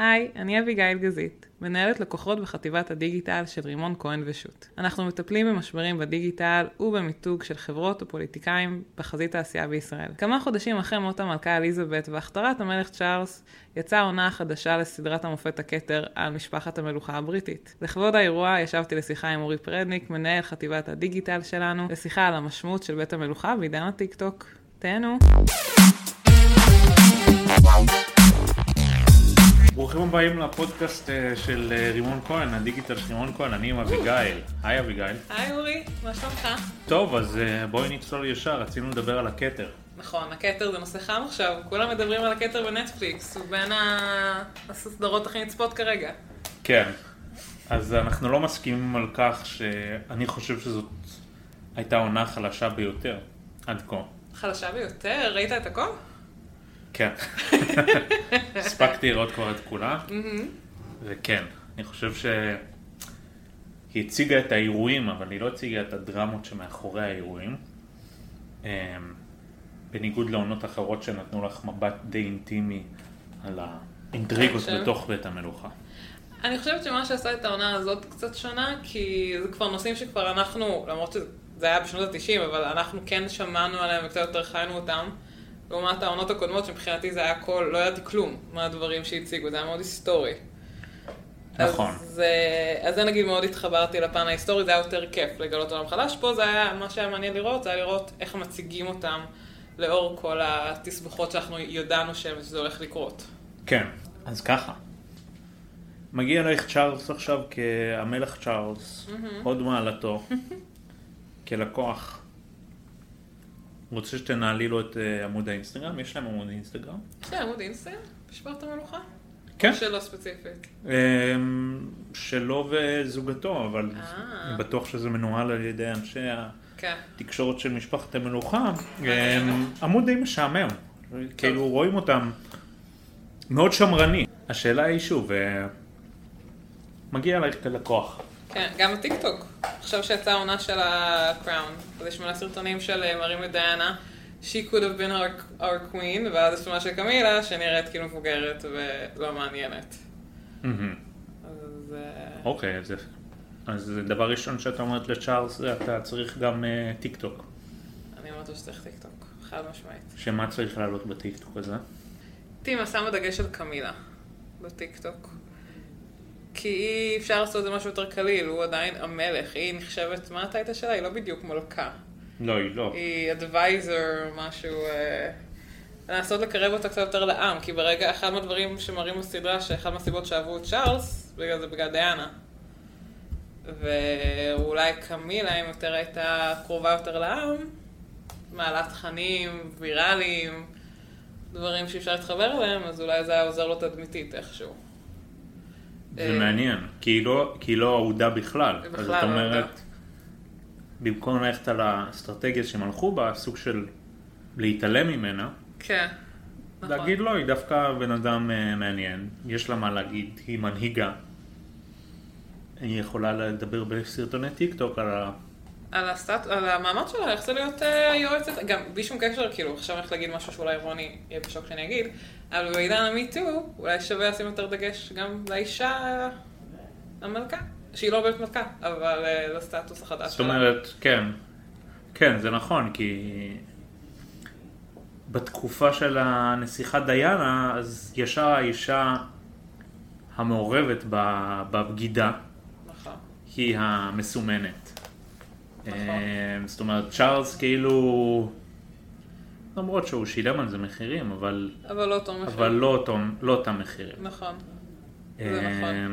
היי, אני אביגיל גזית, מנהלת לקוחות בחטיבת הדיגיטל של רימון כהן ושות'. אנחנו מטפלים במשברים בדיגיטל ובמיתוג של חברות ופוליטיקאים בחזית העשייה בישראל. כמה חודשים אחרי מות המלכה אליזבת והכתרת המלך צ'ארלס, יצאה העונה החדשה לסדרת המופת הכתר על משפחת המלוכה הבריטית. לכבוד האירוע ישבתי לשיחה עם אורי פרדניק, מנהל חטיבת הדיגיטל שלנו, לשיחה על המשמעות של בית המלוכה בעידן הטיקטוק. תהנו. ברוכים הבאים לפודקאסט אה, של אה, רימון כהן, הדיגיטל של רימון כהן, אני עם אביגיל. היי אביגיל. היי אורי, מה שלומך? טוב, אז אה, בואי נצלול ישר, רצינו לדבר על הכתר. נכון, הכתר זה נושא חם עכשיו, כולם מדברים על הכתר בנטפליקס, הוא בין הסדרות הכי נצפות כרגע. כן. אז אנחנו לא מסכימים על כך שאני חושב שזאת הייתה העונה החלשה ביותר עד כה. חלשה ביותר, ראית את הכל? כן. הספקתי לראות כבר את כולה, וכן, אני חושב שהיא הציגה את האירועים, אבל היא לא הציגה את הדרמות שמאחורי האירועים. אמ, בניגוד לעונות אחרות שנתנו לך מבט די אינטימי על האינטריגות חושב? בתוך בית המלוכה. אני חושבת שמה שעשה את העונה הזאת קצת שונה, כי זה כבר נושאים שכבר אנחנו, למרות שזה היה בשנות ה-90, אבל אנחנו כן שמענו עליהם וקצת יותר חיינו אותם, לעומת העונות הקודמות, שמבחינתי זה היה הכל, לא ידעתי כלום מהדברים שהציגו, זה היה מאוד היסטורי. נכון. אז, אה, אז זה נגיד מאוד התחברתי לפן ההיסטורי, זה היה יותר כיף לגלות עולם חדש. פה זה היה, מה שהיה מעניין לראות, זה היה לראות איך מציגים אותם לאור כל התסבוכות שאנחנו ידענו שזה הולך לקרות. כן, אז ככה. מגיע אלייך צ'ארלס עכשיו כהמלך צ'ארלס, הוד מעלתו, כלקוח. רוצה שתנהלי לו את אה, עמוד האינסטגרם? יש להם עמוד אינסטגרם? יש לי עמוד אינסטגרם? משפחת המלוכה? כן. שלא ספציפית. אמ, שלו וזוגתו, אבל אה. אני בטוח שזה מנוהל על ידי אנשי כן. התקשורת של משפחת המלוכה. מעניין. אמ, עמוד די משעמם. כאילו רואים אותם מאוד שמרני. השאלה היא שוב, אה, מגיע אלייך כלקוח. כן, גם בטיקטוק. עכשיו שיצאה העונה של ה Crown, אז יש מלא סרטונים של אה, מראים את דיאנה, She could have been our, our queen, ואז יש תמונה של קמילה, שנראית כאילו מבוגרת ולא מעניינת. אז... אה, אוקיי, אז יפה. אז דבר ראשון שאתה אומרת לצ'ארלס, אתה צריך גם אה, טיק טוק. אני אומרת לו שצריך טיקטוק, חד משמעית. שמה צריך לעלות בטיק טוק הזה? טימה שמה דגש על קמילה בטיקטוק. כי אי אפשר לעשות את זה משהו יותר קליל, הוא עדיין המלך, היא נחשבת, מה הטייטל שלה? היא לא בדיוק מלכה. לא, היא לא. היא אדוויזר, משהו... אה, לנסות לקרב אותה קצת יותר לעם, כי ברגע, אחד מהדברים שמראים בסדרה, שאחד מהסיבות שאהבו את צ'ארלס, בגלל זה בגלל דיאנה. ואולי קמילה, אם יותר הייתה קרובה יותר לעם, מעלה תכנים ויראליים, דברים שאפשר להתחבר אליהם, אז אולי זה היה עוזר לו תדמיתית איכשהו. זה אה, מעניין, כי היא לא, כי היא לא אהודה בכלל. היא אז בכלל את לא אומרת. במקום ללכת על האסטרטגיה שהם הלכו בה, סוג של להתעלם ממנה, כן, נכון. להגיד לא, היא דווקא בן אדם אה, מעניין, יש לה מה להגיד, היא מנהיגה. היא יכולה לדבר בסרטוני טיק טוק על. על, הסטט... על המעמד שלה, איך זה להיות אה, יועצת, גם בלי שום קשר, כאילו, עכשיו אני הולך להגיד משהו שאולי רוני יהיה בשוק שאני אגיד, אבל בעידן המיטו, אולי שווה לשים יותר דגש גם לאישה המלכה, שהיא לא באמת מלכה, אבל אה, לסטטוס החדש זאת אומרת, כן, כן, זה נכון, כי בתקופה של הנסיכה דיאנה, אז ישר האישה המעורבת בבגידה נכון. היא המסומנת. נכון. אה, זאת אומרת, צ'ארלס כאילו, למרות שהוא שילם על זה מחירים, אבל, אבל לא אותו מחיר. אבל לא, אותו, לא אותם מחירים. נכון. זה נכון. אה,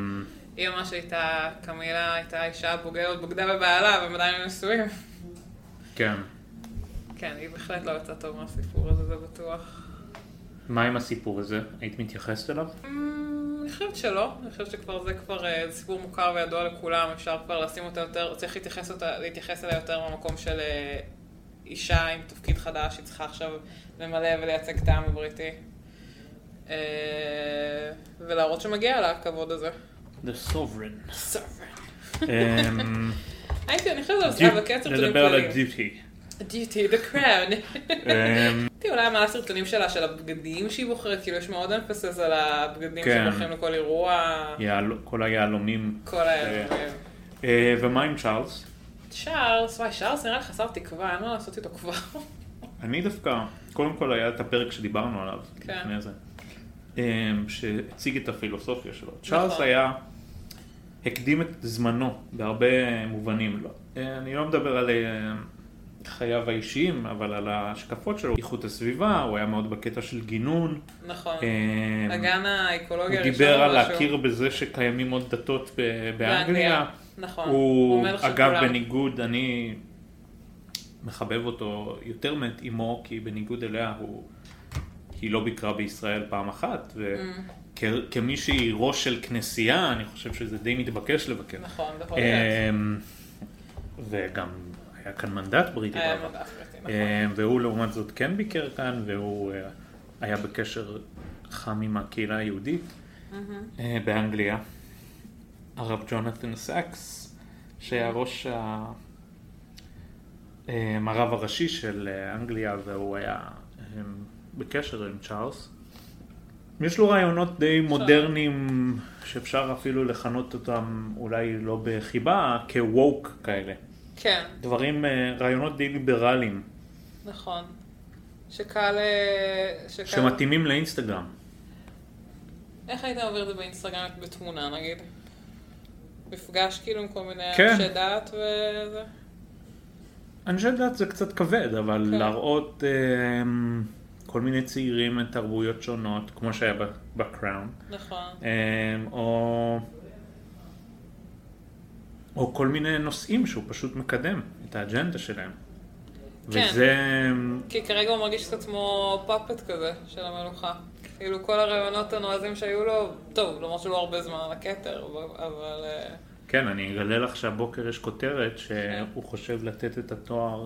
היא ממש הייתה, קמילה הייתה אישה בוגרת, בוגדה בבעלה, והם עדיין נשואים. כן. כן, היא בהחלט לא יצאה טוב מהסיפור הזה, זה בטוח. מה עם הסיפור הזה? היית מתייחסת אליו? אני חושבת שלא, אני חושבת שכבר זה כבר אה, סיפור מוכר וידוע לכולם, אפשר כבר לשים אותה יותר, צריך להתייחס, אותה, להתייחס אליה יותר במקום של אה, אישה עם תפקיד חדש, היא צריכה עכשיו למלא ולייצג את העם הבריטי. אה, ולהראות שמגיע לה הכבוד הזה. The Sovereign. סוברן. אמ, הייתי, אני חושבת על זה בקצר לדבר על הדיוטי. The crown. אמ, תראי, אולי מה הסרטונים שלה, של הבגדים שהיא בוחרת, כאילו יש מאוד אמפסס על הבגדים כן. שבוחרים לכל אירוע, כל היהלומים. כל האירועים. אה, ומה עם צ'ארלס? צ'ארלס, וואי, צ'ארלס נראה לי חסר תקווה, אין מה לעשות איתו כבר. אני דווקא, קודם כל היה את הפרק שדיברנו עליו, כן. לפני זה, אמ, שהציג את הפילוסופיה שלו. צ'ארלס נכון. היה, הקדים את זמנו בהרבה מובנים. לא, אה, אני לא מדבר על אה, חייו האישיים, אבל על ההשקפות שלו, איכות הסביבה, הוא היה מאוד בקטע של גינון. נכון. אמ, הגן האקולוגי הוא הראשון. דיבר על. להכיר בזה שקיימים עוד דתות באנגליה. נכון. הוא, אומר של אגב. בניגוד, אני מחבב אותו יותר מאת אימו, כי בניגוד אליה הוא, היא לא ביקרה בישראל פעם אחת, וכמי שהיא ראש של כנסייה, אני חושב שזה די מתבקש לבקר. נכון, יכול להיות. אמ, וגם היה כאן מנדט בריטי בעבר. בריטי, נכון. והוא לעומת זאת כן ביקר כאן, והוא אה, היה בקשר חם עם הקהילה היהודית אה, באנגליה. הרב ג'ונתן סאקס, שהיה ראש ה... אה, הרב הראשי של אה, אנגליה, והוא היה אה, בקשר עם צ'ארלס. יש לו רעיונות די מודרניים, שאפשר אפילו לכנות אותם אולי לא בחיבה, כ-woke כאלה. כן, דברים, אה, רעיונות די ליברליים, נכון. שקל... אה, שקל... שמתאימים לאינסטגרם. איך היית מעביר את זה באינסטגרם בתמונה נגיד? מפגש כאילו עם כל מיני כן. אנשי דת וזה? אנשי דת זה קצת כבד, אבל כן. להראות אה, כל מיני צעירים מתרבויות שונות, כמו שהיה בקראון, נכון. או, או כל מיני נושאים שהוא פשוט מקדם את האג'נדה שלהם. כן. וזה, כי כרגע הוא מרגיש קצת כמו פאפט כזה של המלוכה. כאילו כל הרעיונות הנועזים שהיו לו, טוב, למרות שלא הרבה זמן על הכתר, אבל-. אה, כן, אני אגלה לך שהבוקר יש כותרת שהוא חושב לתת את התואר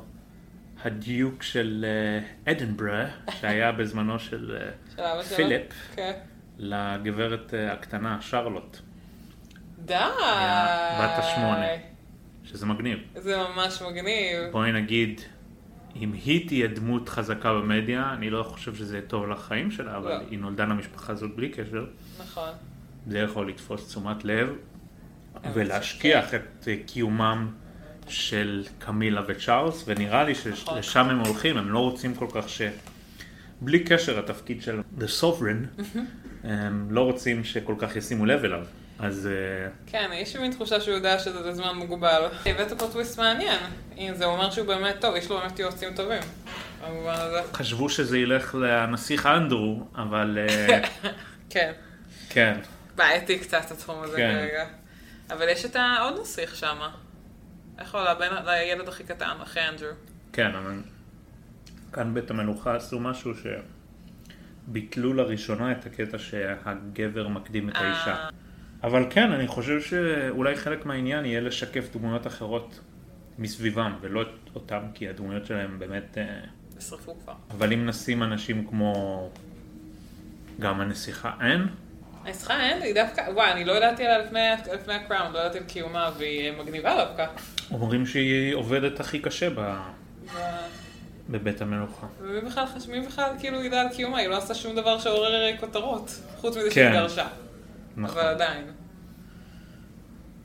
הדיוק של אה, אדנברה, שהיה בזמנו של אה. פיליפ, כן. לגברת אה, הקטנה, שרלוט, די! בת השמונה. שזה מגניב. זה ממש מגניב. בואי נגיד, אם היא תהיה דמות חזקה במדיה, אני לא חושב שזה יהיה טוב לחיים שלה, אבל לא. היא נולדה למשפחה הזאת בלי קשר, נכון. זה יכול לתפוס תשומת לב ולהשכיח את אה, קיומם של קמילה וצ'ארלס, ונראה לי נכון. שלשם הם הולכים, הם לא רוצים כל כך ש... בלי קשר התפקיד של The Sovereign, הם לא רוצים שכל כך ישימו לב אליו. אז אה, כן, יש לי מין תחושה שהוא יודע שזה לזמן מוגבל. הבאת פה טוויסט מעניין. הנה, זה אומר שהוא באמת טוב, יש לו באמת יועצים טובים. חשבו שזה ילך לנסיך אנדרו, אבל אה, כן. כן. בעייתי קצת התחום הזה כן. כרגע. אבל יש את העוד נסיך שם. איך הוא לבן, לילד הכי קטן, אחרי אנדרו. כן, אבל כאן בית המלוכה עשו משהו שביטלו לראשונה את הקטע שהגבר מקדים את האישה. אבל כן, אני חושב שאולי חלק מהעניין יהיה לשקף דמויות אחרות מסביבם, ולא אותם, כי הדמויות שלהם באמת... אה, נשרפו כבר. אבל אם נשים אנשים כמו גם הנסיכה אין, אני צריכה, אין לי דווקא, וואי, אני לא ידעתי עליה לפני, לפני הקראון, לא ידעתי על קיומה, והיא מגניבה דווקא. אומרים שהיא עובדת הכי קשה ב... ו- בבית המלוכה. ומי בכלל. מי בכלל כאילו ידע על קיומה? היא לא עשתה שום דבר שעורר כותרות, חוץ מזה כן. שהיא גרשה. נכון. אבל עדיין.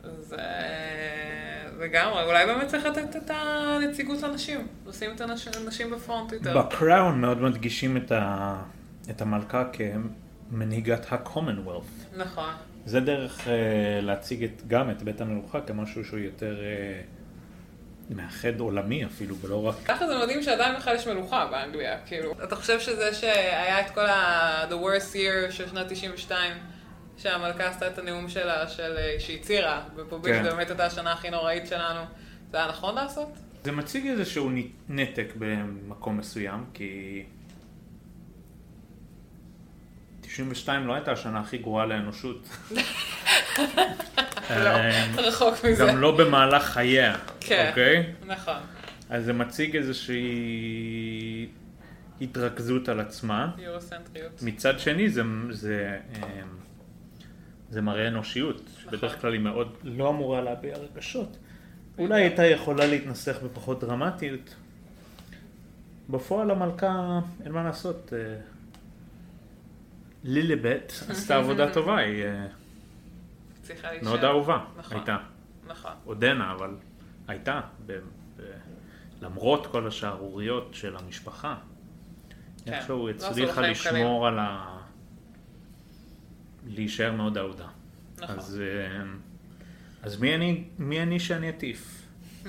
אז אה, לגמרי, אולי באמת צריך לתת את הנציגות לנשים, לשים את הנשים בפרונט יותר. בקראון מאוד מדגישים את, ה... את המלכה כמנהיגת ה-commonwealth. נכון. זה דרך uh, להציג את, גם את בית המלוכה כמשהו שהוא יותר uh, מאחד עולמי אפילו, ולא רק... ככה זה מדהים שעדיין בכלל יש מלוכה באנגליה, כאילו. אתה חושב שזה שהיה את כל ה... The worst year של שנת 92, שהמלכה עשתה את הנאום שלה, של... אה, שהיא הצהירה בפוביק, כן. שזה באמת הייתה השנה הכי נוראית שלנו, זה היה נכון לעשות? זה מציג איזשהו נתק במקום מסוים, כי 92 לא הייתה השנה הכי גרועה לאנושות. לא, אה, רחוק מזה. גם לא במהלך חייה, כן. אוקיי? נכון. אז זה מציג איזושהי התרכזות על עצמה. יורוסנטריות. מצד שני זה, זה, מראה אנושיות, שבדרך נכון. כלל היא מאוד לא אמורה להביע רגשות. אולי הייתה יכולה להתנסח בפחות דרמטיות, בפועל המלכה, אין מה לעשות, אה, לילבט עשתה עבודה טובה, היא אה. מאוד אהובה, נכון. הייתה. נכון. עודנה, אבל הייתה. ב- ב- למרות כל השערוריות של המשפחה, כן. איכשהו לא הצליחה לשמור על ה... להישאר מאוד אהודה. נכון. אז, אה, אז מי אני, מי אני שאני אטיף? Hmm.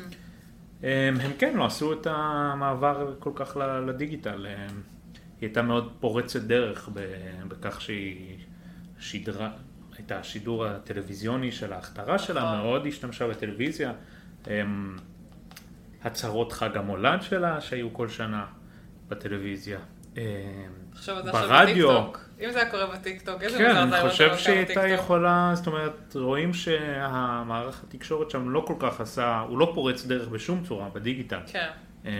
אה, הם כן לא עשו את המעבר כל כך לדיגיטל. אה, היא הייתה מאוד פורצת דרך בכך שהיא שידרה, הייתה השידור הטלוויזיוני של ההכתרה שלה, נכון. מאוד השתמשה בטלוויזיה. הצהרות חג המולד שלה שהיו כל שנה בטלוויזיה. אה, ברדיו. בטיקטוק. אם זה היה קורה בטיקטוק, איזה כן, מוזר אני זה היה חושב להיות שהיא בטיקטוק. הייתה יכולה, זאת אומרת, רואים שהמערך התקשורת שם לא כל כך עשה, הוא לא פורץ דרך בשום צורה בדיגיטל. כן, אמ,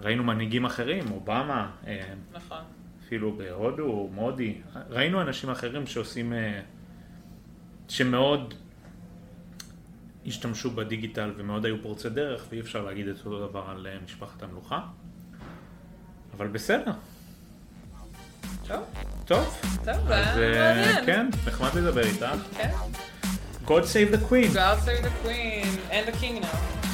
ראינו מנהיגים אחרים, אובמה, אמ, נכון. אפילו בהודו, מודי, ראינו אנשים אחרים שעושים, אה, שמאוד השתמשו בדיגיטל ומאוד היו פורצי דרך, ואי אפשר להגיד את אותו דבר על אה, משפחת המלוכה. אבל בסדר, טוב, טוב. טוב, אז מעניין. כן, נחמד לדבר איתך. כן. God save the queen. God save the queen and the king now.